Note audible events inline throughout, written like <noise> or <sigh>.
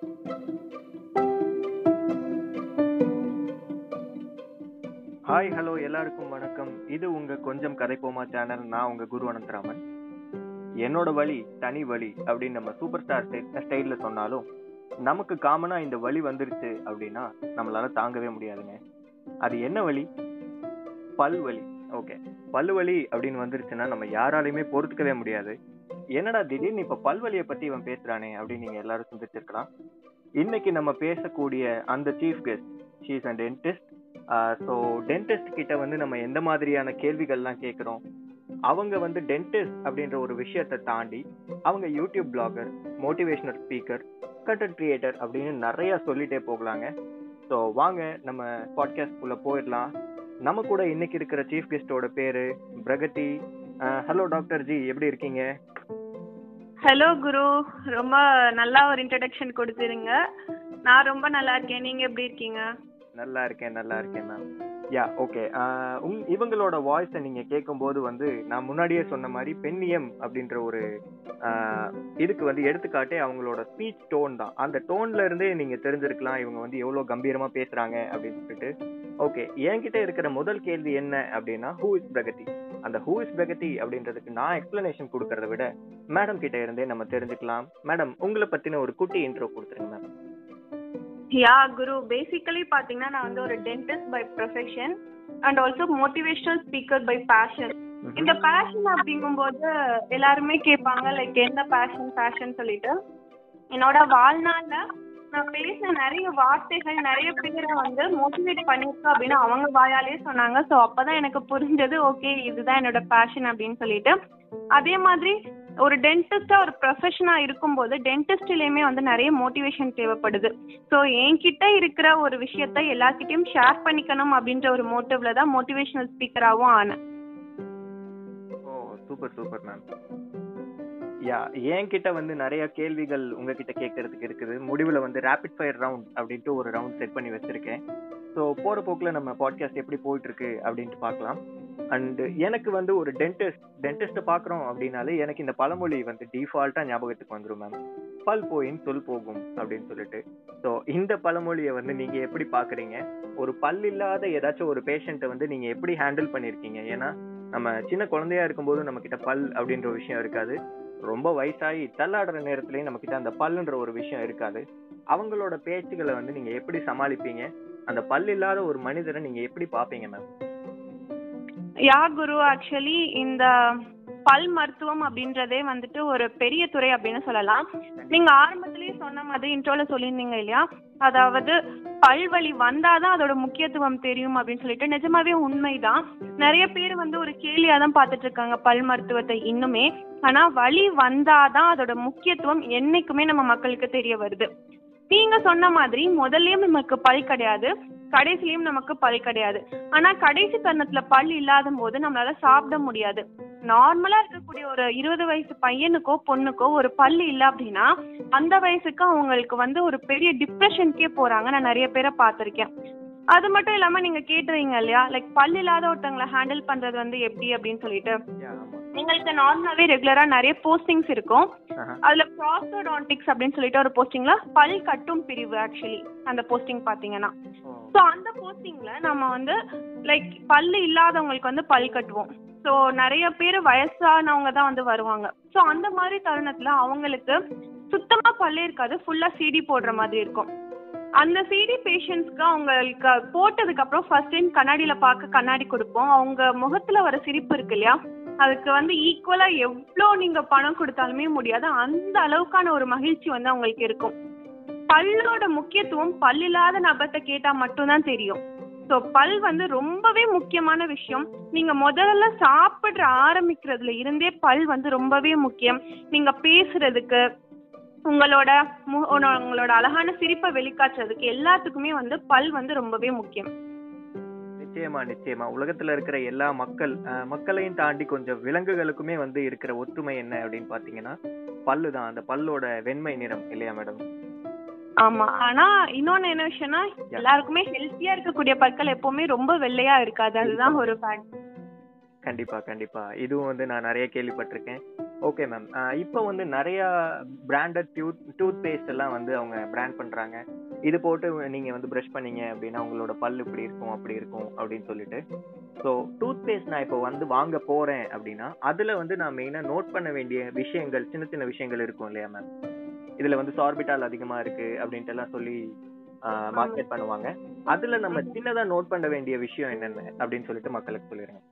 Hi hello எல்லாருக்கும் வணக்கம். இது உங்க கொஞ்சம் கதைப்போமா சேனல் நான் உங்க குரு அனந்தராமன். என்னோட வழி தனி வழி அப்படின்னு நம்ம சூப்பர் ஸ்டார் ஸ்டைல்ல சொன்னாலும் நமக்கு காமனா இந்த வழி வந்துருச்சு அப்படின்னா நம்மளால தாங்கவே முடியாதுங்க. அது என்ன வழி? பல் வழி ஓகே பல்வலி அப்படின்னு வந்துருச்சுன்னா நம்ம யாராலையுமே பொறுத்துக்கவே முடியாது. என்னடா திடீர்னு இப்ப பல்வலியை பத்தி இவன் பேசுறானே அப்படின்னு நீங்க எல்லாரும் சிந்திச்சிருக்கலாம். இன்னைக்கு நம்ம பேசக்கூடிய அந்த chief guest she's and dentist so dentist கிட்ட வந்து நம்ம எந்த மாதிரியான கேள்விகள்லாம் கேட்குறோம் அவங்க வந்து டென்டிஸ்ட் அப்படின்ற ஒரு விஷயத்தை தாண்டி அவங்க YouTube blogger motivational speaker content creator அப்படின்னு நிறைய சொல்லிட்டே போகலாங்க. ஸோ வாங்க நம்ம பாட்காஸ்ட்குள்ளே போயிடலாம். நம்ம கூட இன்னைக்கு இருக்கிற சீஃப் கெஸ்டோட பேரு பிரகதி. ஹலோ டாக்டர் ஜி எப்படி இருக்கீங்க? ஹலோ குரு. ரொம்ப நல்லா ஒரு இன்ட்ரடக்ஷன் கொடுத்துருங்க. நான் ரொம்ப நல்லா இருக்கேன். நீங்க எப்படி இருக்கீங்க? நல்லா இருக்கேன் நல்லா இருக்கேன் மேம் யா ஓகே உங் இவங்களோட வாய்ஸை நீங்க கேட்கும்போது வந்து நான் முன்னாடியே சொன்ன மாதிரி பெண்ணியம் அப்படின்ற ஒரு இதுக்கு வந்து எடுத்துக்காட்டே அவங்களோட ஸ்பீச் டோன் தான். அந்த டோன்ல இருந்தே நீங்க தெரிஞ்சிருக்கலாம். இவங்க வந்து எவ்வளோ கம்பீரமா பேசுறாங்க அப்படின்னு சொல்லிட்டு. ஓகே என்கிட்ட இருக்கிற முதல் கேள்வி என்ன அப்படின்னா ஹூ இஸ் பிரகதி அந்த ஹூ இஸ் பிரகதி அப்படின்றதுக்கு நான் எக்ஸ்பிளனேஷன் கொடுக்கறத விட மேடம் கிட்ட இருந்தே நம்ம தெரிஞ்சுக்கலாம். மேடம் உங்களை பத்தின ஒரு குட்டி இன்ட்ரோ கொடுத்துருங்க மேம் யா குரு. பேசிக்கலி பாத்தீங்கன்னா நான் வந்து ஒரு dentist by profession and also motivational speaker by passion இந்த பேஷன் அப்படிங்கும்போது எல்லாருமே கேட்பாங்க லைக் என்ன பேஷன் பேஷன் சொல்லிட்டு. என்னோட வாழ்நாள்ல நான் பேசின நிறைய வார்த்தைகள் நிறைய பேரை வந்து மோட்டிவேட் பண்ணிருக்கேன் அப்படின்னு அவங்க வாயாலே சொன்னாங்க. ஸோ அப்பதான் எனக்கு புரிஞ்சது ஓகே இதுதான் என்னோட பேஷன் அப்படின்னு சொல்லிட்டு. அதே மாதிரி ஒரு டென்டிஸ்டா ஒரு ப்ரொஃபஷனா இருக்கும்போது டென்டிஸ்ட்லயுமே வந்து நிறைய மோட்டிவேஷன் தேவைப்படுது. ஸோ என்கிட்ட இருக்கிற ஒரு விஷயத்த எல்லார்கிட்டயும் ஷேர் பண்ணிக்கணும் அப்படின்ற ஒரு மோட்டிவ்ல தான் மோட்டிவேஷனல் ஸ்பீக்கராகவும் ஆனேன். சூப்பர் சூப்பர் மேம் யா என்கிட்ட வந்து நிறைய கேள்விகள் உங்ககிட்ட கேட்கறதுக்கு இருக்குது. முடிவுல வந்து ரேபிட் ஃபயர் ரவுண்ட் அப்படின்ட்டு ஒரு ரவுண்ட் செட் பண்ணி வச்சிருக்கேன். ஸோ போற போக்குல நம்ம பாட்காஸ்ட் எப்படி போயிட்டு இருக்கு அப்படின்ட்டு பார்க்கலாம். அண்ட் எனக்கு வந்து ஒரு டென்டிஸ்ட் டென்டிஸ்ட்டை பார்க்குறோம் அப்படின்னாலே எனக்கு இந்த பழமொழி வந்து டிஃபால்ட்டாக ஞாபகத்துக்கு வந்துடும் மேம் பல் போயின் சொல் போகும் அப்படின்னு சொல்லிட்டு. ஸோ இந்த பழமொழியை வந்து நீங்க எப்படி பார்க்குறீங்க? ஒரு பல் இல்லாத ஏதாச்சும் ஒரு பேஷண்ட்டை வந்து நீங்க எப்படி ஹேண்டில் பண்ணியிருக்கீங்க ஏன்னா நம்ம சின்ன குழந்தையா இருக்கும்போது நம்ம கிட்ட பல் அப்படின்ற ஒரு விஷயம் இருக்காது. ரொம்ப வயசாகி தள்ளாடுற நேரத்துலையும் நம்ம கிட்ட அந்த பல்லுன்ற ஒரு விஷயம் இருக்காது. அவங்களோட பேச்சுகளை வந்து நீங்க எப்படி சமாளிப்பீங்க? அந்த பல் இல்லாத ஒரு மனிதரை நீங்க எப்படி பாப்பீங்க மேம் யா குரு ஆக்சுவலி இந்த பல் மருத்துவம் அப்படின்றதே வந்துட்டு ஒரு பெரிய துறை அப்படின்னு சொல்லலாம். நீங்க ஆரம்பத்திலேயே சொன்ன மாதிரி இன்ட்ரோல சொல்லியிருந்தீங்க இல்லையா? அதாவது பல்வலி வந்தாதான் அதோட முக்கியத்துவம் தெரியும் அப்படின்னு சொல்லிட்டு நிஜமாவே உண்மைதான். நிறைய பேர் வந்து ஒரு கேலியா தான் பார்த்துட்டு இருக்காங்க பல் மருத்துவத்தை இன்னுமே. ஆனா வலி வந்தாதான் அதோட முக்கியத்துவம் என்னைக்குமே நம்ம மக்களுக்கு தெரிய வருது. நீங்க சொன்ன மாதிரி முதல்லயும் நமக்கு பல் கிடையாது கடைசிலயும் நமக்கு பல் கிடையாது. ஆனா கடைசி தருணத்துல பல் இல்லாத போது நம்மளால சாப்பிட முடியாது. நார்மலா இருக்கக்கூடிய ஒரு இருபது வயசு பையனுக்கோ பொண்ணுக்கோ ஒரு பல் இல்ல அப்படின்னா அந்த வயசுக்கு அவங்களுக்கு வந்து ஒரு பெரிய டிப்ரெஷனுக்கே போறாங்க. நான் நிறைய பேரை பார்த்திருக்கேன். அது மட்டும் இல்லாம நீங்க கேட்டுறீங்க இல்லையா? லைக் பல் இல்லாத ஒருத்தவங்களை ஹேண்டில் பண்றது வந்து எப்படி அப்படின்னு சொல்லிட்டு. எங்களுக்கு நார்மலாவே ரெகுலரா நிறைய போஸ்டிங்ஸ் இருக்கும். அதுல ப்ராஸ்டோடான்டிக்ஸ் அப்படின்னு சொல்லிட்டு ஒரு போஸ்டிங்ல பல் கட்டும் பிரிவு ஆக்சுவலி அந்த போஸ்டிங் பாத்தீங்கன்னா ஸோ அந்த போஸ்டிங்ல நம்ம வந்து லைக் பல்லு இல்லாதவங்களுக்கு வந்து பல் கட்டுவோம். ஸோ நிறைய பேர் வயசானவங்க தான் வந்து வருவாங்க. ஸோ அந்த மாதிரி தருணத்துல அவங்களுக்கு சுத்தமா பல்லே இருக்காது. ஃபுல்லா சிடி போடுற மாதிரி இருக்கும். அந்த சிடி பேஷண்ட்ஸ்க்கு அவங்களுக்கு போட்டதுக்கு அப்புறம் ஃபர்ஸ்ட் டைம் கண்ணாடியில பார்க்க கண்ணாடி கொடுப்போம். அவங்க முகத்துல வர சிரிப்பு இருக்கு இல்லையா? அதுக்கு வந்து ஈக்குவலா எவ்வளோ நீங்க பணம் கொடுத்தாலுமே முடியாது. அந்த அளவுக்கான ஒரு மகிழ்ச்சி வந்து அவங்களுக்கு இருக்கும். பல்லோட முக்கியத்துவம் பல்லில்லாத இல்லாத நபர்கிட்ட கேட்டா மட்டும்தான் தெரியும். ஸோ பல் வந்து ரொம்பவே முக்கியமான விஷயம். நீங்க முதல்ல சாப்பிடுற ஆரம்பிக்கிறதுல இருந்தே பல் வந்து ரொம்பவே முக்கியம். நீங்க பேசுறதுக்கு உங்களோட உங்களோட அழகான சிரிப்பை வெளிக்காட்டுறதுக்கு எல்லாத்துக்குமே வந்து பல் வந்து ரொம்பவே முக்கியம். நிச்சயமா நிச்சயமா. உலகத்துல இருக்கிற எல்லா மக்கள் மக்களையும் தாண்டி கொஞ்சம் விலங்குகளுக்குமே வந்து இருக்கிற ஒற்றுமை என்ன அப்படின்னு பாத்தீங்கன்னா பல்லு தான் அந்த பல்லோட வெண்மை நிறம் இல்லையா மேடம்? ஆமா. ஆனா இன்னொன்னு என்ன விஷயம்னா எல்லாருக்குமே ஹெல்த்தியா இருக்கக்கூடிய பற்கள் எப்பவுமே ரொம்ப வெள்ளையா இருக்காது. அதுதான் ஒரு ஃபேக்ட் கண்டிப்பா கண்டிப்பா. இதுவும் வந்து நான் நிறைய கேள்விப்பட்டிருக்கேன். ஓகே மேம் இப்போ வந்து நிறைய பிராண்டட் டியூத் டூத் பேஸ்ட் எல்லாம் வந்து அவங்க பிராண்ட் பண்றாங்க. இது போட்டு நீங்க வந்து ப்ரஷ் பண்ணீங்க அப்படின்னா உங்களோட பல் இப்படி இருக்கும் அப்படி இருக்கும் அப்படின்னு சொல்லிட்டு. ஸோ டூத் பேஸ்ட் நான் இப்போ வந்து வாங்க போறேன் அப்படின்னா அதுல வந்து நான் மெயினா நோட் பண்ண வேண்டிய விஷயங்கள் சின்ன சின்ன விஷயங்கள் இருக்கும் இல்லையா மேம் இதுல வந்து சார்பிட்டால் அதிகமா இருக்கு அப்படின்ட்டு எல்லாம் சொல்லி மார்க்கெட் பண்ணுவாங்க. அதுல நம்ம சின்னதா நோட் பண்ண வேண்டிய விஷயம் என்னென்ன அப்படின்னு சொல்லிட்டு மக்களுக்கு சொல்லிடுங்க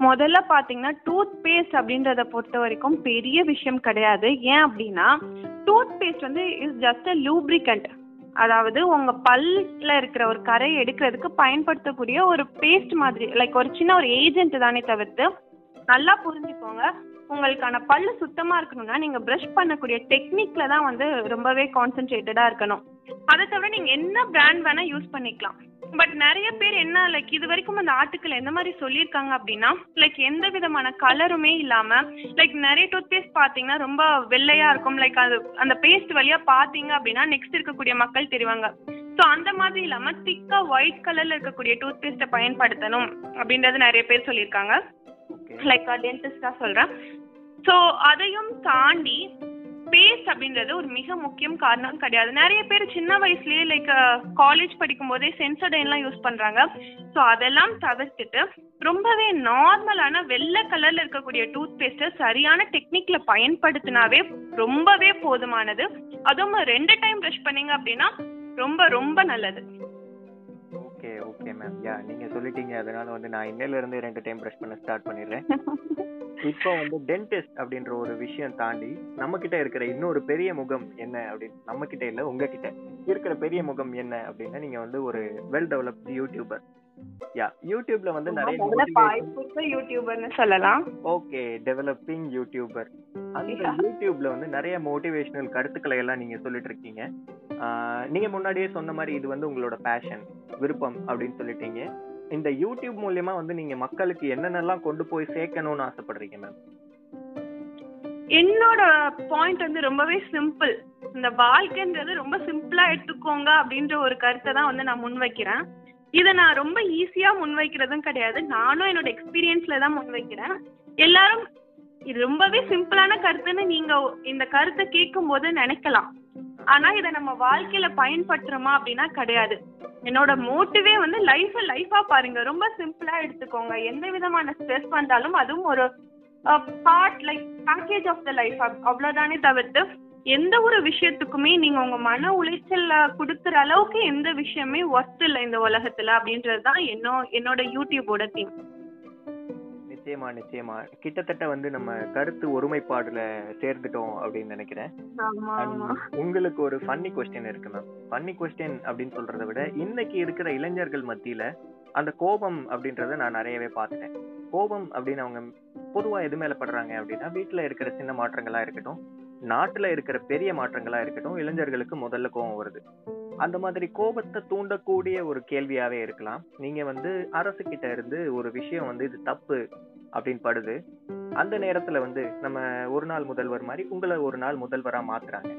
முதல்ல பாத்தீங்கன்னா டூத் பேஸ்ட் அப்படின்றத பொறுத்த வரைக்கும் பெரிய விஷயம் கிடையாது. ஏன் அப்படின்னா டூத் பேஸ்ட் வந்து இஸ் ஜஸ்ட் அ லூப்ரிகண்ட் அதாவது உங்க பல்ல இருக்கிற ஒரு கரை எடுக்கிறதுக்கு பயன்படுத்தக்கூடிய ஒரு பேஸ்ட் மாதிரி லைக் ஒரு சின்ன ஒரு ஏஜென்ட் தானே தவிர்த்து நல்லா புரிஞ்சுக்கோங்க. உங்களுக்கான பல்லு சுத்தமா இருக்கணும்னா நீங்க ப்ரஷ் பண்ணக்கூடிய டெக்னிக்ல தான் வந்து ரொம்பவே கான்சென்ட்ரேட்டடா இருக்கணும். அதை தவிர நீங்க என்ன பிராண்ட் வேணா யூஸ் பண்ணிக்கலாம். பட் நிறைய பேர் என்ன லைக் இது வரைக்கும் அந்த ஆர்டிக்கல் எந்த மாதிரி சொல்லியிருக்காங்க அப்படின்னா லைக் எந்த விதமான கலருமே இல்லாம லைக் நிறைய டூத் பேஸ்ட் பாத்தீங்கன்னா ரொம்ப வெள்ளையா இருக்கும். லைக் அது அந்த பேஸ்ட் வழியா பாத்தீங்க அப்படின்னா நெக்ஸ்ட் இருக்கக்கூடிய மக்கள் தெரிவாங்க. ஸோ அந்த மாதிரி இல்லாம திக்கா ஒயிட் கலர்ல இருக்கக்கூடிய டூத் பேஸ்ட்டை பயன்படுத்தணும் அப்படின்றது நிறைய பேர் சொல்லியிருக்காங்க. லைக் டென்டிஸ்டா சொல்றேன். ஸோ அதையும் தாண்டி பேஸ் அப்படின்றது ஒரு மிக முக்கியம் காரணம் கிடையாது. நிறைய பேர் சின்ன வயசுலயே லைக் காலேஜ் படிக்கும் போதே சென்சடைன்லாம் யூஸ் பண்றாங்க. ஸோ அதெல்லாம் தவிர்த்துட்டு ரொம்பவே நார்மலான வெள்ளை கலர்ல இருக்கக்கூடிய டூத் பேஸ்ட்டை சரியான டெக்னிக்ல பயன்படுத்தினாவே ரொம்பவே போதுமானது. அதுவும் ரெண்டு டைம் ப்ரஷ் பண்ணீங்க அப்படின்னா ரொம்ப ரொம்ப நல்லது. ஓகே மேம் யா நீங்க சொல்லிட்டீங்க. அதனால வந்து நான் இன்னையில இருந்து ரெண்டு டைம் ப்ரஷ் பண்ண ஸ்டார்ட் பண்ணிடுறேன். <laughs> இப்போ வந்து டென்டிஸ்ட் அப்படின்ற ஒரு விஷயம் தாண்டி நம்ம கிட்ட இருக்கிற இன்னொரு பெரிய முகம் என்ன அப்படின்னு நம்ம கிட்ட இல்ல உங்ககிட்ட இருக்கிற பெரிய முகம் என்ன அப்படின்னா நீங்க வந்து ஒரு வெல் டெவலப்ட் யூடியூபர் யா யூடியூப்ல வந்து நிறைய யூடியூபர்னு சொல்லலாம். ஓகே டெவலப்பிங் யூடியூபர் அந்த யூடியூப்ல வந்து நிறைய மோட்டிவேஷனல் கருத்துக்களை எல்லாம் நீங்க சொல்லிட்டு இருக்கீங்க. நீங்க முன்னாடியே சொன்ன மாதிரி இது வந்து உங்களோட பேஷன் விருப்பம் அப்படின்னு சொல்லிட்டீங்க. இந்த யூடியூப் மூலியமா வந்து நீங்க மக்களுக்கு என்னென்னலாம் கொண்டு போய் சேர்க்கணும்னு ஆசைப்படுறீங்க மேம் என்னோட பாயிண்ட் வந்து ரொம்பவே சிம்பிள் இந்த வாழ்க்கைன்றது ரொம்ப சிம்பிளா எடுத்துக்கோங்க அப்படின்ற ஒரு கருத்தை தான் வந்து நான் முன்வைக்கிறேன். இதை நான் ரொம்ப ஈஸியா முன்வைக்கிறதும் கிடையாது. நானும் என்னோட எக்ஸ்பீரியன்ஸ்ல தான் முன்வைக்கிறேன். எல்லாரும் இது ரொம்பவே சிம்பிளான கருத்துன்னு நீங்க இந்த கருத்தை கேட்கும் போது நினைக்கலாம். ஆனா இதை நம்ம வாழ்க்கையில பயன்படுத்துறோமா அப்படின்னா கிடையாது. என்னோட மோட்டிவே வந்து லைஃப் லைஃபா பாருங்க. ரொம்ப சிம்பிளா எடுத்துக்கோங்க. எந்த விதமான ஸ்ட்ரெஸ் வந்தாலும் அதுவும் ஒரு part like package of the life அவ்வளவுதானே தவிர்த்து எந்த ஒரு விஷயத்துக்குமே நீங்க உங்க மன உளைச்சல்ல கொடுக்குற அளவுக்கு எந்த விஷயமே ஒர்த் இல்லை இந்த உலகத்துல அப்படின்றது தான் என்னோ என்னோட யூடியூபோட தீம் நிச்சயமா நிச்சயமா. கிட்டத்தட்ட வந்து நம்ம கருத்து ஒருமைப்பாடுல சேர்ந்துட்டோம் அப்படின்னு நினைக்கிறேன். உங்களுக்கு ஒரு ஃபன்னி கொஸ்டின் இருக்கு மேம் ஃபன்னி கொஸ்டின் அப்படின்னு சொல்றதை விட இன்னைக்கு இருக்கிற இளைஞர்கள் மத்தியில அந்த கோபம் அப்படின்றத நான் நிறையவே பார்த்துட்டேன். கோபம் அப்படின்னு அவங்க பொதுவா எது மேல படுறாங்க அப்படின்னா வீட்டுல இருக்கிற சின்ன மாற்றங்களா இருக்கட்டும் நாட்டுல இருக்கிற பெரிய மாற்றங்களா இருக்கட்டும் இளைஞர்களுக்கு முதல்ல கோபம் வருது. அந்த மாதிரி கோபத்தை தூண்டக்கூடிய ஒரு கேள்வியாவே இருக்கலாம். நீங்க வந்து அரசு கிட்ட இருந்து ஒரு விஷயம் வந்து இது தப்பு அப்படின்னு படுது. அந்த நேரத்துல வந்து நம்ம ஒரு நாள் முதல்வர் மாதிரி உங்களை ஒரு நாள் முதல்வரா மாத்துறாங்க.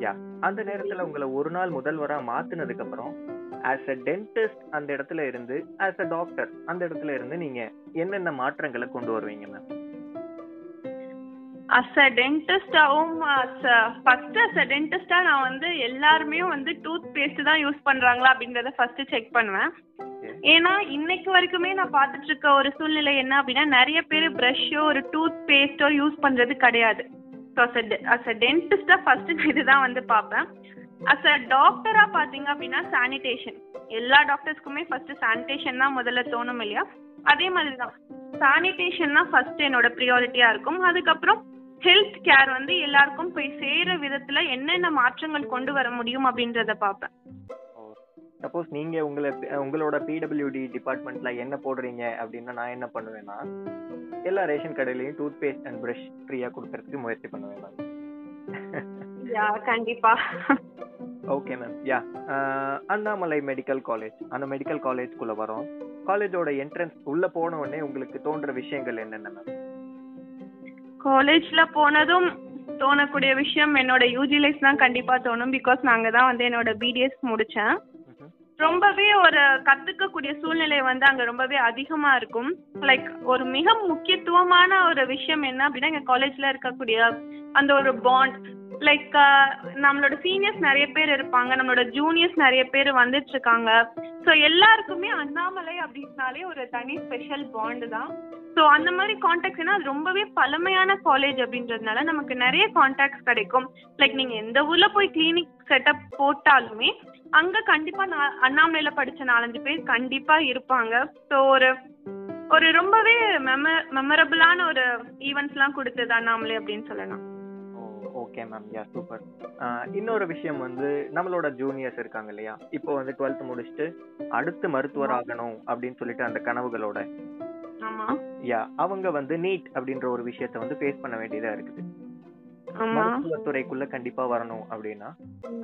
யா? அந்த நேரத்துல உங்களை ஒரு நாள் முதல்வரா மாத்துனதுக்கு அப்புறம் ஆஸ் அ டென்டிஸ்ட் அந்த இடத்துல இருந்து ஆஸ் அ டாக்டர் அந்த இடத்துல இருந்து நீங்க என்னென்ன மாற்றங்களை கொண்டு வருவீங்க மேம் அஸ் அ டென்டிஸ்டாவும் ஃபர்ஸ்ட் அஸ் அ டென்டிஸ்டா நான் வந்து எல்லாருமே வந்து டூத் பேஸ்ட் தான் யூஸ் பண்றாங்களா அப்படின்றத ஃபர்ஸ்ட் செக் பண்ணுவேன். ஏன்னா இன்னைக்கு வரைக்குமே நான் பார்த்துட்டு இருக்க ஒரு சூழ்நிலை என்ன அப்படின்னா நிறைய பேர் ப்ரஷ்ஷோ ஒரு டூத் பேஸ்டோ யூஸ் பண்றது கிடையாது. ஸோ அஸ் அஸ் அ டென்டிஸ்டா ஃபர்ஸ்ட் இதுதான் வந்து பார்ப்பேன். அஸ் அ டாக்டரா பாத்தீங்க அப்படின்னா சானிடேஷன் எல்லா டாக்டர்ஸ்க்குமே ஃபர்ஸ்ட் சானிடேஷன் தான் முதல்ல தோணும் இல்லையா? அதே மாதிரி தான் சானிடேஷன் தான் ஃபர்ஸ்ட் என்னோட ப்ரியாரிட்டியா இருக்கும். அதுக்கப்புறம் ஹெல்த் கேர் வந்து எல்லாருக்கும் போய் சேர விதத்துல என்னென்ன மாற்றங்கள் கொண்டு வர முடியும் அப்படின்றத பார்ப்பேன். சப்போஸ் நீங்க உங்களை உங்களோட பிடபிள்யூடி டிபார்ட்மெண்ட்ல என்ன போடுறீங்க அப்படின்னா நான் என்ன பண்ணுவேன்னா எல்லா ரேஷன் கடையிலயும் டூத் பேஸ்ட் அண்ட் பிரஷ் ஃப்ரீயா கொடுக்கறதுக்கு முயற்சி பண்ணுவேன் மேம் கண்டிப்பா. Okay ma'am yeah Annamalai medical college அந்த மெடிக்கல் காலேஜ்குள்ள வரோம். காலேஜோட என்ட்ரன்ஸ் உள்ள போன உடனே உங்களுக்கு தோன்ற விஷயங்கள் என்னென்ன மேம் காலேஜ்ல போனதும் தோணக்கூடிய விஷயம் என்னோட யூஜி லைஃப் தான் கண்டிப்பா தோணும். பிகாஸ் நாங்க தான் வந்து என்னோட பிடிஎஸ் முடிச்சேன். ரொம்பவே ஒரு கத்துக்கக்கூடிய சூழ்நிலை வந்து அங்க ரொம்பவே அதிகமா இருக்கும். லைக் ஒரு மிக முக்கியத்துவமான ஒரு விஷயம் என்ன அப்படின்னா எங்க காலேஜ்ல இருக்கக்கூடிய அந்த ஒரு பாண்ட் லைக் uh, நம்மளோட சீனியர்ஸ் நிறைய பேர் இருப்பாங்க. நம்மளோட ஜூனியர்ஸ் நிறைய பேர் வந்துட்டு இருக்காங்க ஸோ எல்லாருக்குமே அண்ணாமலை அப்படின்னாலே ஒரு தனி ஸ்பெஷல் பாண்டு தான். ஸோ அந்த மாதிரி காண்டாக்ட்ஸ் ஏன்னா அது ரொம்பவே பழமையான காலேஜ் அப்படின்றதுனால நமக்கு நிறைய காண்டாக்ட்ஸ் கிடைக்கும். லைக் நீங்க எந்த ஊர்ல போய் கிளினிக் செட்டப் போட்டாலுமே அங்க கண்டிப்பா நான் அண்ணாமலையில படிச்ச நாலஞ்சு பேர் கண்டிப்பா இருப்பாங்க. ஸோ ஒரு ஒரு ரொம்பவே மெம மெமரபிளான ஒரு ஈவெண்ட்ஸ்லாம் கொடுத்தது அண்ணாமலை அப்படின்னு சொல்லலாம். ஓகே மேம் யா சூப்பர் இன்னொரு விஷயம் வந்து நம்மளோட ஜூனியர்ஸ் இருக்காங்க இல்லையா? இப்போ வந்து டுவெல்த் முடிச்சுட்டு அடுத்து மருத்துவர் ஆகணும் அப்படின்னு சொல்லிட்டு அந்த கனவுகளோட. யா அவங்க வந்து நீட் அப்படின்ற ஒரு விஷயத்த வந்து ஃபேஸ் பண்ண வேண்டியதா இருக்குது. மருத்துவத்துறைக்குள்ள கண்டிப்பா வரணும் அப்படின்னா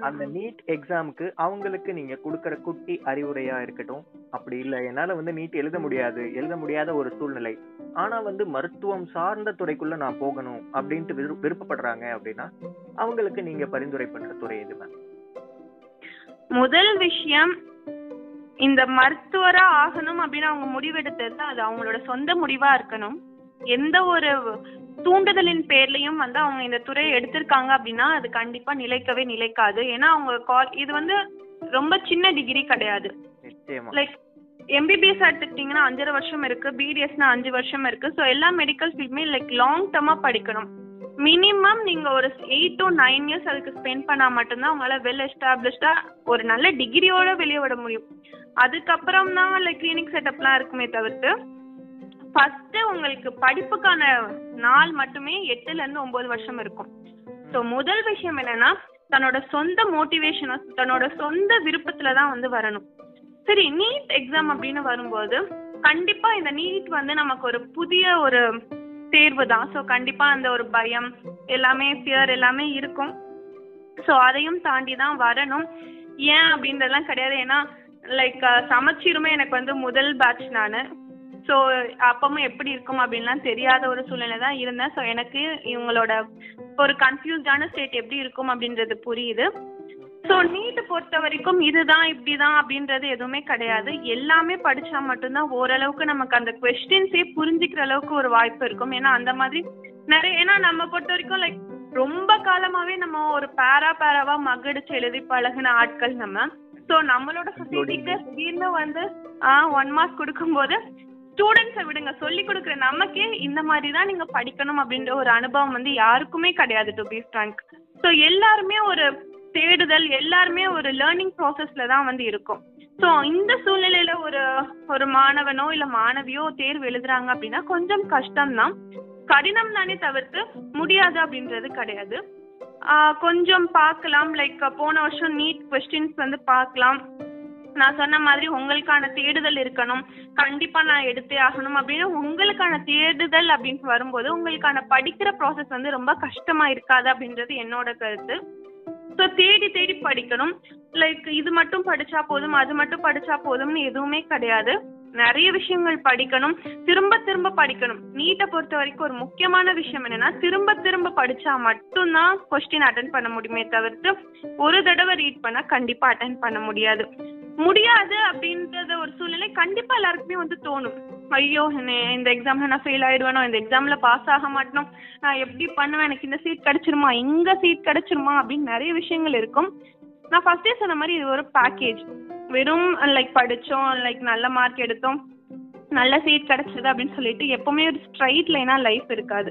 அந்த நீட் எக்ஸாமுக்கு அவங்களுக்கு நீங்க கொடுக்கற குட்டி அறிவுரையா இருக்கட்டும். அப்படி இல்ல என்னால வந்து நீட் எழுத முடியாது எழுத முடியாத ஒரு சூழ்நிலை. ஆனா வந்து மருத்துவம் சார்ந்த துறைக்குள்ள நான் போகணும் அப்படின்ட்டு விரு- விருப்பப்படுறாங்க அப்படின்னா அவங்களுக்கு நீங்க பரிந்துரை பண்ற துறை எது மேம் முதல் விஷயம் இந்த மருத்துவரா ஆகணும் அப்படின்னு அவங்க முடிவெடுத்தது அது அவங்களோட சொந்த முடிவா இருக்கணும். எந்த ஒரு தூண்டுதலின் பேர்லயும் வந்து அவங்க இந்த துறையை எடுத்திருக்காங்க அப்படின்னா அது கண்டிப்பா நிலைக்கவே நிலைக்காது. ஏன்னா அவங்க கால் இது வந்து ரொம்ப சின்ன டிகிரி கிடையாது. லைக் எம்பிபிஎஸ் எடுத்துக்கிட்டிங்கன்னா அஞ்சரை வருஷம் இருக்கு பிடிஎஸ்னா அஞ்சு வருஷம் இருக்கு. ஸோ எல்லா மெடிக்கல் ஃபீல்டுமே லைக் லாங் டர்மா படிக்கணும். மினிமம் நீங்க ஒரு எயிட் டு நைன் இயர்ஸ் அதுக்கு ஸ்பெண்ட் பண்ணா மட்டும்தான் உங்களால வெல் எஸ்டாப்ளிஷ்டா ஒரு நல்ல டிகிரியோட வெளியே விட முடியும். அதுக்கப்புறம் தான் லைக் கிளினிக் செட்டப்லாம் இருக்குமே தவிர்த்து ஃபர்ஸ்ட் உங்களுக்கு படிப்புக்கான நாள் மட்டுமே எட்டுல இருந்து ஒன்பது வருஷம் இருக்கும். ஸோ முதல் விஷயம் என்னன்னா தன்னோட சொந்த மோட்டிவேஷனும் தன்னோட சொந்த விருப்பத்துல தான் வந்து வரணும். சரி நீட் எக்ஸாம் அப்படின்னு வரும்போது கண்டிப்பா இந்த நீட் வந்து நமக்கு ஒரு புதிய ஒரு தேர்வு தான். ஸோ கண்டிப்பா அந்த ஒரு பயம் எல்லாமே ஃபியர் எல்லாமே இருக்கும். ஸோ அதையும் தாண்டி தான் வரணும். ஏன் அப்படின்றதெல்லாம் கிடையாது. ஏன்னா லைக் சமச்சீருமே எனக்கு வந்து முதல் பேட்ச் நான். ஸோ அப்பவும் எப்படி இருக்கும் அப்படின்லாம் தெரியாத ஒரு சூழ்நிலை தான் இருந்தேன். ஸோ எனக்கு இவங்களோட ஒரு கன்ஃபியூஸ்டான ஸ்டேட் எப்படி இருக்கும் அப்படின்றது புரியுது. ஸோ நீட்டை பொறுத்த வரைக்கும் இதுதான் இப்படிதான் அப்படின்றது எதுவுமே கிடையாது. எல்லாமே படிச்சா மட்டும்தான் ஓரளவுக்கு நமக்கு அந்த கொஸ்டின்ஸே புரிஞ்சுக்கிற அளவுக்கு ஒரு வாய்ப்பு இருக்கும். ஏன்னா அந்த மாதிரி நிறைய ஏன்னா நம்ம பொறுத்த வரைக்கும் லைக் ரொம்ப காலமாவே நம்ம ஒரு பேரா பேராவா மகடிச்சு எழுதி பழகின ஆட்கள் நம்ம. ஸோ நம்மளோட சொசைட்டிக்கு திடீர்னு வந்து ஒன் மார்க் கொடுக்கும்போது ஸ்டூடெண்ட்ஸை விடுங்க. சொல்லி கொடுக்குற நமக்கே இந்த மாதிரி தான் நீங்க படிக்கணும் அப்படின்ற ஒரு அனுபவம் வந்து யாருக்குமே கிடையாது டு பி ஃப்ரங்க் ஸோ எல்லாருமே ஒரு தேடுதல் எல்லாருமே ஒரு லேர்னிங் ப்ராசஸ்ல தான் வந்து இருக்கும். ஸோ இந்த சூழ்நிலையில ஒரு ஒரு மாணவனோ இல்ல மாணவியோ தேர்வு எழுதுறாங்க அப்படின்னா கொஞ்சம் கஷ்டம்தான். கடினம் தானே தவிர்த்து முடியாது அப்படின்றது கிடையாது. கொஞ்சம் பார்க்கலாம். லைக் போன வருஷம் நீட் கொஸ்டின்ஸ் வந்து பார்க்கலாம். நான் சொன்ன மாதிரி உங்களுக்கான தேடுதல் இருக்கணும். கண்டிப்பா நான் எடுத்தே ஆகணும் அப்படின்னு உங்களுக்கான தேடுதல் அப்படின்னு வரும்போது உங்களுக்கான படிக்கிற ப்ராசஸ் வந்து ரொம்ப கஷ்டமா இருக்காது அப்படின்றது என்னோட கருத்து. ஸோ தேடி தேடி படிக்கணும். லைக் இது மட்டும் படிச்சா போதும் அது மட்டும் படிச்சா போதும்னு எதுவுமே கிடையாது. நிறைய விஷயங்கள் படிக்கணும். திரும்ப திரும்ப படிக்கணும். நீட்டை பொறுத்த வரைக்கும் ஒரு முக்கியமான விஷயம் என்னன்னா திரும்ப திரும்ப படிச்சா மட்டும்தான் கொஸ்டின் அட்டன் பண்ண முடியுமே தவிர்த்து ஒரு தடவை ரீட் பண்ணா கண்டிப்பா அட்டன் பண்ண முடியாது. முடியாது அப்படின்றத ஒரு சூழ்நிலை கண்டிப்பா எல்லாருக்குமே வந்து தோணும். ஐயோ என்ன இந்த எக்ஸாம்ல நான் ஃபெயில் ஆயிடுவேனோ இந்த எக்ஸாம்ல பாஸ் ஆக மாட்டோம் நான் எப்படி பண்ணுவேன் எனக்கு இந்த சீட் கிடைச்சிருமா இங்க சீட் கிடைச்சிருமா அப்படின்னு நிறைய விஷயங்கள் இருக்கும். நான் ஃபர்ஸ்டே சொன்ன மாதிரி இது ஒரு பேக்கேஜ் வெறும் லைக் படிச்சோம் லைக் நல்ல மார்க் எடுத்தோம் நல்ல சீட் கிடைச்சது அப்படின்னு சொல்லிட்டு எப்பவுமே ஒரு ஸ்ட்ரைட் லைனா லைஃப் இருக்காது.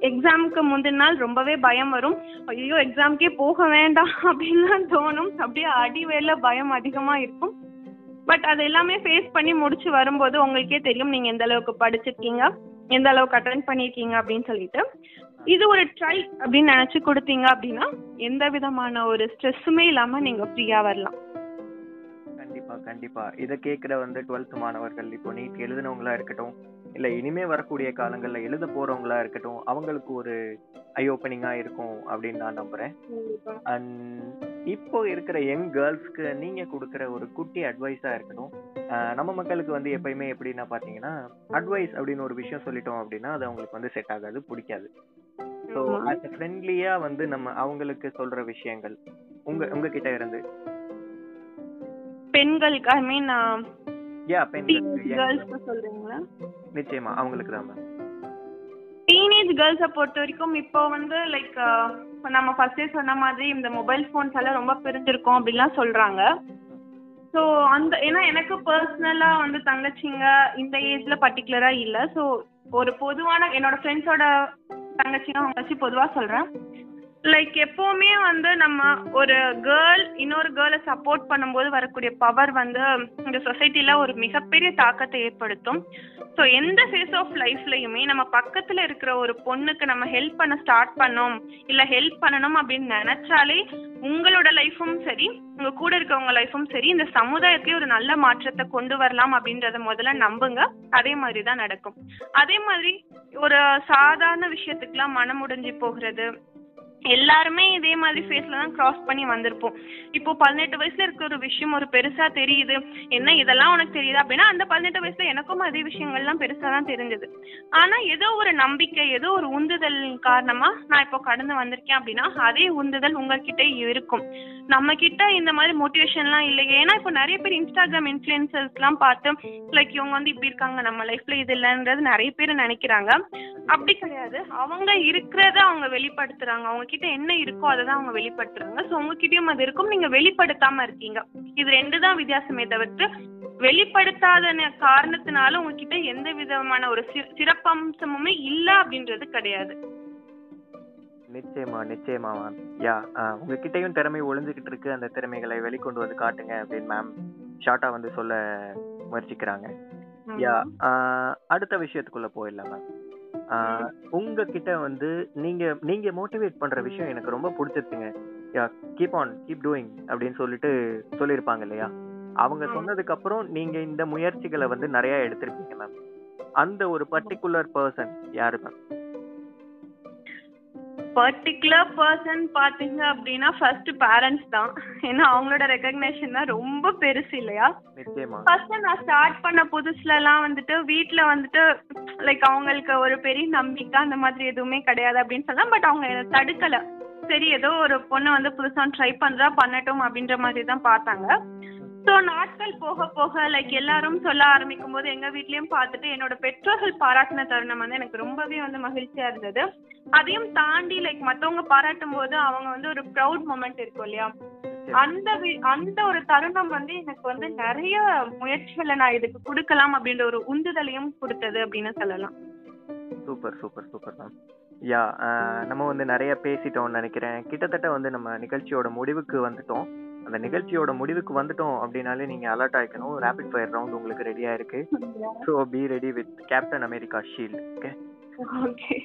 எக்ஸாமுக்கு முந்தின நாள் ரொம்பவே பயம் வரும். ஐயோ எக்ஸாம்க்கே போக வேண்டாம் அப்படின்லாம் தோணும். அப்படியே அடிவேல பயம் அதிகமா இருக்கும். பட் அது எல்லாமே ஃபேஸ் பண்ணி முடிச்சு வரும்போது உங்களுக்கே தெரியும் நீங்க எந்த அளவுக்கு படிச்சிருக்கீங்க எந்த அளவுக்கு அட்டன் பண்ணியிருக்கீங்க அப்படின்னு சொல்லிட்டு. இது ஒரு ட்ரை அப்படின்னு நினைச்சு கொடுத்தீங்க அப்படின்னா எந்த விதமான ஒரு ஸ்ட்ரெஸ்ஸுமே இல்லாம நீங்க ஃப்ரீயா வரலாம். கண்டிப்பா கண்டிப்பா. இதை கேட்கிற வந்து டுவெல்த் மாணவர்கள் இப்போ நீட் எழுதினவங்களா இருக்கட்டும் இல்ல இனிமே வரக்கூடிய காலங்கள்ல எழுத போறவங்களா இருக்கட்டும் அவங்களுக்கு ஒரு ஐ ஓப்பனிங்கா இருக்கும் அப்படின்னு நான் நம்புறேன். அண்ட் இப்போ இருக்கிற யங் கேர்ள்ஸ்க்கு நீங்க கொடுக்குற ஒரு குட்டி அட்வைஸா இருக்கட்டும் நம்ம மக்களுக்கு வந்து எப்பயுமே எப்படின்னா பாத்தீங்கன்னா அட்வைஸ் அப்படின்னு ஒரு விஷயம் சொல்லிட்டோம் அப்படின்னா அது அவங்களுக்கு வந்து செட் ஆகாது பிடிக்காது. ஸோ அது ஃப்ரெண்ட்லியா வந்து நம்ம அவங்களுக்கு சொல்ற விஷயங்கள் உங்க உங்ககிட்ட இருந்து பெண்களுக்கு ஐ மீன் யா பெண்களுக்கு கேர்ள்ஸ்க்கு சொல்றீங்களா? நிச்சயமா அவங்களுக்கு தான் மேம் டீனேஜ் கேர்ள்ஸை பொறுத்த வரைக்கும் இப்போ வந்து லைக் நம்ம ஃபர்ஸ்டே சொன்ன மாதிரி இந்த மொபைல் ஃபோன்ஸ் எல்லாம் ரொம்ப பிரிஞ்சிருக்கோம் அப்படிலாம் சொல்றாங்க. ஸோ அந்த ஏன்னா எனக்கு பர்சனலாக வந்து தங்கச்சிங்க இந்த ஏஜ்ல பர்டிகுலராக இல்லை. ஸோ ஒரு பொதுவான என்னோட ஃப்ரெண்ட்ஸோட தங்கச்சிங்க அவங்க வச்சு பொதுவாக சொல்கிறேன் லைக் எப்போவுமே வந்து நம்ம ஒரு கேர்ள் இன்னொரு கேர்ளை சப்போர்ட் பண்ணும்போது வரக்கூடிய பவர் வந்து இந்த சொசைட்டியில் ஒரு மிகப்பெரிய தாக்கத்தை ஏற்படுத்தும். ஸோ எந்த ஃபேஸ் ஆஃப் லைஃப்லையுமே நம்ம பக்கத்தில் இருக்கிற ஒரு பொண்ணுக்கு நம்ம ஹெல்ப் பண்ண ஸ்டார்ட் பண்ணோம் இல்லை ஹெல்ப் பண்ணணும் அப்படின்னு நினச்சாலே உங்களோட லைஃபும் சரி உங்க கூட இருக்கவங்க லைஃபும் சரி இந்த சமுதாயத்திலே ஒரு நல்ல மாற்றத்தை கொண்டு வரலாம் அப்படின்றத முதல்ல நம்புங்க. அதே மாதிரி தான் நடக்கும். அதே மாதிரி ஒரு சாதாரண விஷயத்துக்குலாம் மனம் முடிஞ்சு போகிறது எல்லாருமே இதே மாதிரி ஃபேஸ்ல தான் கிராஸ் பண்ணி வந்திருப்போம். இப்போ பதினெட்டு வயசுல இருக்க ஒரு விஷயம் ஒரு பெருசா தெரியுது. என்ன இதெல்லாம் உனக்கு தெரியுது அப்படின்னா அந்த பதினெட்டு வயசுல எனக்கும் அதே விஷயங்கள்லாம் பெருசா தான் தெரிஞ்சது. ஆனா ஏதோ ஒரு நம்பிக்கை ஏதோ ஒரு உந்துதல் காரணமா நான் இப்போ கடந்து வந்திருக்கேன் அப்படின்னா அதே உந்துதல் உங்ககிட்ட இருக்கும். நம்ம கிட்ட இந்த மாதிரி மோட்டிவேஷன்லாம் இல்லையே. ஏன்னா இப்போ நிறைய பேர் இன்ஸ்டாகிராம் இன்ஃப்ளூயன்சர்ஸ்லாம் பார்த்து லைக் இவங்க வந்து இப்படி இருக்காங்க நம்ம லைஃப்ல இது இல்லைன்றது நிறைய பேர் நினைக்கிறாங்க. அப்படி கிடையாது. அவங்க இருக்கிறத அவங்க வெளிப்படுத்துறாங்க. அவங்க கிட்ட என்ன இருக்கோ அதை தான் அவங்க வெளிப்படுத்துறாங்க. ஸோ உங்ககிட்டயும் அது இருக்கும். நீங்க வெளிப்படுத்தாம இருக்கீங்க. இது ரெண்டு தான் வித்தியாசமே தவிர்த்து வெளிப்படுத்தாத காரணத்தினால உங்ககிட்ட எந்த விதமான ஒரு சி- சிறப்பம்சமுமே இல்ல அப்படின்றது கிடையாது. நிச்சயமா நிச்சயமா மேம் யா உங்ககிட்டயும் திறமை ஒளிஞ்சுக்கிட்டு இருக்கு. அந்த திறமைகளை வெளிக்கொண்டு வந்து காட்டுங்க அப்படின்னு மேம் ஷார்ட்டா வந்து சொல்ல முயற்சிக்கிறாங்க. யா அடுத்த விஷயத்துக்குள்ள போயிடலாம் மேம் உங்ககிட்ட வந்து நீங்க நீங்க மோட்டிவேட் பண்ற விஷயம் எனக்கு ரொம்ப பிடிச்சிருச்சுங்க. Yeah keep on keep doing அப்படின்னு சொல்லிட்டு சொல்லியிருப்பாங்க இல்லையா? அவங்க. சொன்னதுக்கு அப்புறம் நீங்க இந்த முயற்சிகளை வந்து நிறைய எடுத்திருப்பீங்க மேம் அந்த ஒரு பர்டிகுலர் பர்சன் யாரு மேம் பர்டிகுலர் பர்சன் பாத்தீங்க அப்படின்னா ஃபர்ஸ்ட் பேரண்ட்ஸ் தான். ஏன்னா அவங்களோட ரெக்கக்னேஷன் தான் ரொம்ப பெருசு இல்லையா? ஃபர்ஸ்ட் நான் ஸ்டார்ட் பண்ண புதுசுலலாம் வந்துட்டு வீட்ல வந்துட்டு லைக் அவங்களுக்கு ஒரு பெரிய நம்பிக்கை அந்த மாதிரி எதுவுமே கிடையாது அப்படின்னு சொல்லலாம். பட் அவங்க தடுக்கல. சரி ஏதோ ஒரு பொண்ணு வந்து புதுசா ட்ரை பண்றா பண்ணட்டும் அப்படின்ற மாதிரி தான் பார்த்தாங்க. ஸோ நாட்கள் போக போக லைக் எல்லாரும் சொல்ல ஆரம்பிக்கும் போது எங்க வீட்லயும் பார்த்துட்டு என்னோட பெற்றோர்கள் பாராட்டின தருணம் வந்து எனக்கு ரொம்பவே வந்து மகிழ்ச்சியா இருந்தது. அதையும் தாண்டி லைக் மத்தவங்க பாராட்டும் போது அவங்க வந்து ஒரு ப்ரௌட் மூமெண்ட் இருக்கும் இல்லையா? அந்த அந்த ஒரு தருணம் வந்து எனக்கு வந்து நிறைய முயற்சிகளை நான் இதுக்கு கொடுக்கலாம் அப்படின்ற ஒரு உந்துதலையும் கொடுத்தது அப்படின்னு சொல்லலாம். Super super super ma'am. Yeah நம்ம வந்து நிறைய பேசிட்டோம்னு நினைக்கிறேன். கிட்டத்தட்ட வந்து நம்ம நிகழ்ச்சியோட முடிவுக்கு வந்துட்டோம். அந்த நிகழ்ச்சியோட முடிவுக்கு வந்துட்டோம் அப்படின்னாலே நீங்க அலர்ட் ஆயிக்கணும். ரேபிட் ஃபயர் ரவுண்ட் உங்களுக்கு ரெடியா இருக்கு so be ready with captain America shield okay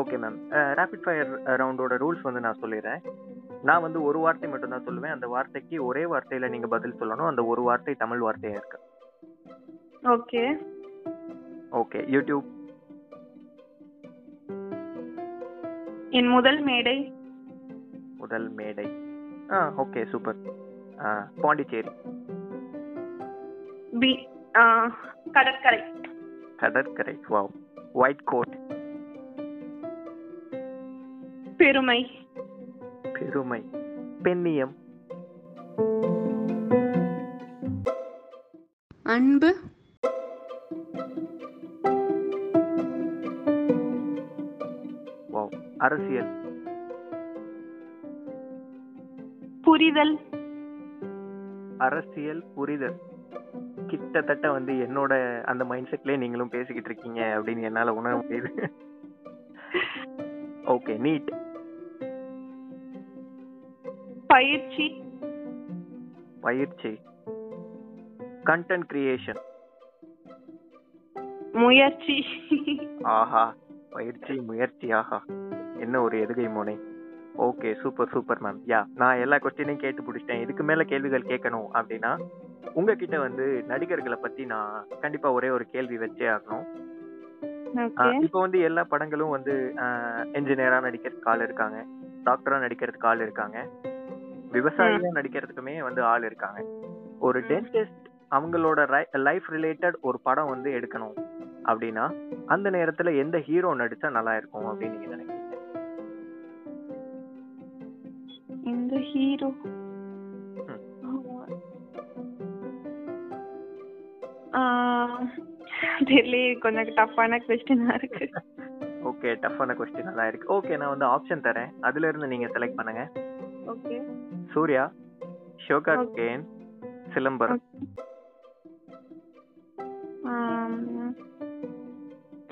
okay ma'am rapid fire ரவுண்டோட rules வந்து நான் சொல்லிடுறேன். நான் வந்து ஒரு வார்த்தை மட்டும் தான் சொல்லுவேன். அந்த வார்த்தைக்கு ஒரே வார்த்தையில நீங்க பதில் சொல்லணும். அந்த ஒரு வார்த்தை தமிழ் வார்த்தையா இருக்கு. ஓகே ஓகே யூடியூப் என் முதல் மேடை. முதல் மேடை. ஆ ஓகே சூப்பர். பாண்டிச்சேரி. பி ஆ, கடற்கரை. கடற்கரை வாவ். ஒயிட் கோட் பெருமை. பெருமை. பெண்ணியம். அன்பு. வாவ் அரசியல். புரிதல்? அரசியல் புரிதல். கிட்டத்தட்ட வந்து என்னோட அந்த மைண்ட் செட்லயே நீங்களும் பேசிக்கிட்டு இருக்கீங்க அப்படின்னு என்னால உணர முடியுது. ஓகே நீட் பயிற்சி? பயிற்சி. கண்டென்ட் கிரியேஷன் முயற்சி. ஆஹா பயிற்சி முயற்சி ஆஹா. என்ன ஒரு எதுகை முனை. Okay super super ma'am yeah நான் எல்லா கொஸ்டினையும் கேட்டு பிடிச்சிட்டேன் இதுக்கு மேல கேள்விகள் கேட்கணும் அப்படின்னா உங்ககிட்ட வந்து நடிகர்களை பத்தி நான் கண்டிப்பா ஒரே ஒரு கேள்வி வச்சே ஆகணும். இப்போ வந்து எல்லா படங்களும் வந்து என்ஜினியரா நடிக்கிறதுக்கு ஆள் இருக்காங்க. டாக்டரா நடிக்கிறதுக்கு ஆள் இருக்காங்க. விவசாயியா நடிக்கிறதுக்குமே வந்து ஆள் இருக்காங்க. ஒரு. டென்டிஸ்ட் அவங்களோட லைஃப் ரிலேட்டட் ஒரு படம் வந்து எடுக்கணும் அப்படின்னா அந்த நேரத்துல எந்த ஹீரோ நடிச்சா நல்லா இருக்கும் அப்படின்னு நீங்க நினைக்கிறீங்க? hero. தெரியல ah. ah, கொஞ்சம் டஃப்பான கொஸ்டினா இருக்கு. ஓகே டஃப்பான கொஸ்டின் தான் இருக்கு. ஓகே நான் வந்து ஆப்ஷன் தரேன். அதுல இருந்து நீங்க செலக்ட் பண்ணுங்க. ஓகே சூர்யா ஷோகா கேன் சிலம்பரம்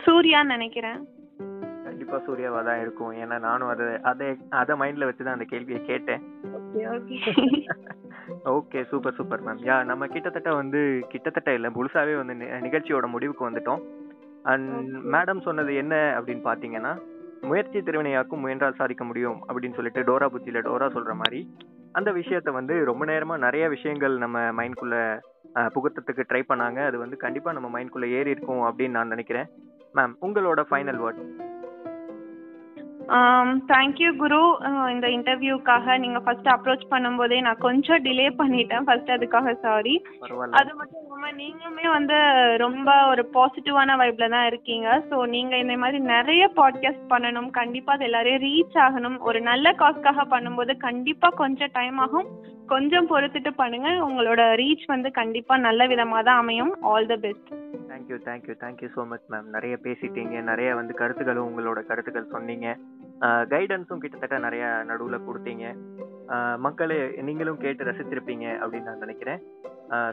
சூர்யா நினைக்கிறேன். கண்டிப்பா சூர்யாவா தான் இருக்கும். ஏன்னா நானும் அதை அதை அதை மைண்ட்ல வச்சு தான் அந்த கேள்வியை கேட்டேன். Okay okay okay super super ma'am yeah நம்ம கிட்டத்தட்ட வந்து கிட்டத்தட்ட இல்லை முழுசாவே வந்து நிகழ்ச்சியோட முடிவுக்கு வந்துட்டோம். அண்ட். மேடம் சொன்னது என்ன அப்படின்னு பாத்தீங்கன்னா முயற்சி திருவினையாக்கும் முயன்றால் சாதிக்க முடியும் அப்படின்னு சொல்லிட்டு டோரா புத்தியில டோரா சொல்ற மாதிரி அந்த விஷயத்த வந்து ரொம்ப நேரமா நிறைய விஷயங்கள் நம்ம மைண்ட்குள்ள புகுத்தத்துக்கு ட்ரை பண்ணாங்க. அது வந்து கண்டிப்பா நம்ம மைண்ட்குள்ள ஏறி இருக்கும் அப்படின்னு நான் நினைக்கிறேன். மேம் உங்களோட final word thank you Guru அஹ் இந்த இன்டர்வியூக்காக நீங்க ஃபர்ஸ்ட் அப்ரோச் பண்ணும்போதே நான் கொஞ்சம் டிலே பண்ணிட்டேன். ஃபர்ஸ்ட் அதுக்காக சாரி அது மட்டும் இல்லாம நீங்களுமே வந்து ரொம்ப ஒரு பாசிட்டிவான வைப்ல தான் இருக்கீங்க. ஸோ நீங்க இந்த மாதிரி நிறைய பாட்காஸ்ட் பண்ணணும். கண்டிப்பா அது எல்லாரையும் ரீச் ஆகணும். ஒரு நல்ல காஸ்க்காக பண்ணும்போது கண்டிப்பா கொஞ்சம் டைம் ஆகும். கொஞ்சம் பொறுத்துட்டு பண்ணுங்க. உங்களோட ரீச் வந்து கண்டிப்பா நல்ல விதமா தான் அமையும். All the best thank you thank you thank you so much ma'am நிறைய பேசிட்டீங்க. நிறைய வந்து கருத்துக்களும் உங்களோட கருத்துக்கள் சொன்னீங்க. கைடன்ஸும் கிட்டத்தட்ட நிறைய நடுவில் கொடுத்தீங்க. மக்களை மக்களே நீங்களும் கேட்டு ரசித்திருப்பீங்க அப்படின்னு நான் நினைக்கிறேன்.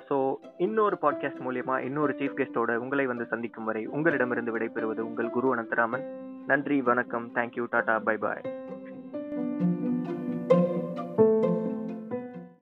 ஸோ இன்னொரு பாட்காஸ்ட் மூலியமா இன்னொரு சீஃப் கெஸ்டோட உங்களை வந்து சந்திக்கும் வரை உங்களிடமிருந்து விடைபெறுவது உங்கள் குரு அனந்தராமன். நன்றி வணக்கம் தேங்க்யூ டாடா பை பாய்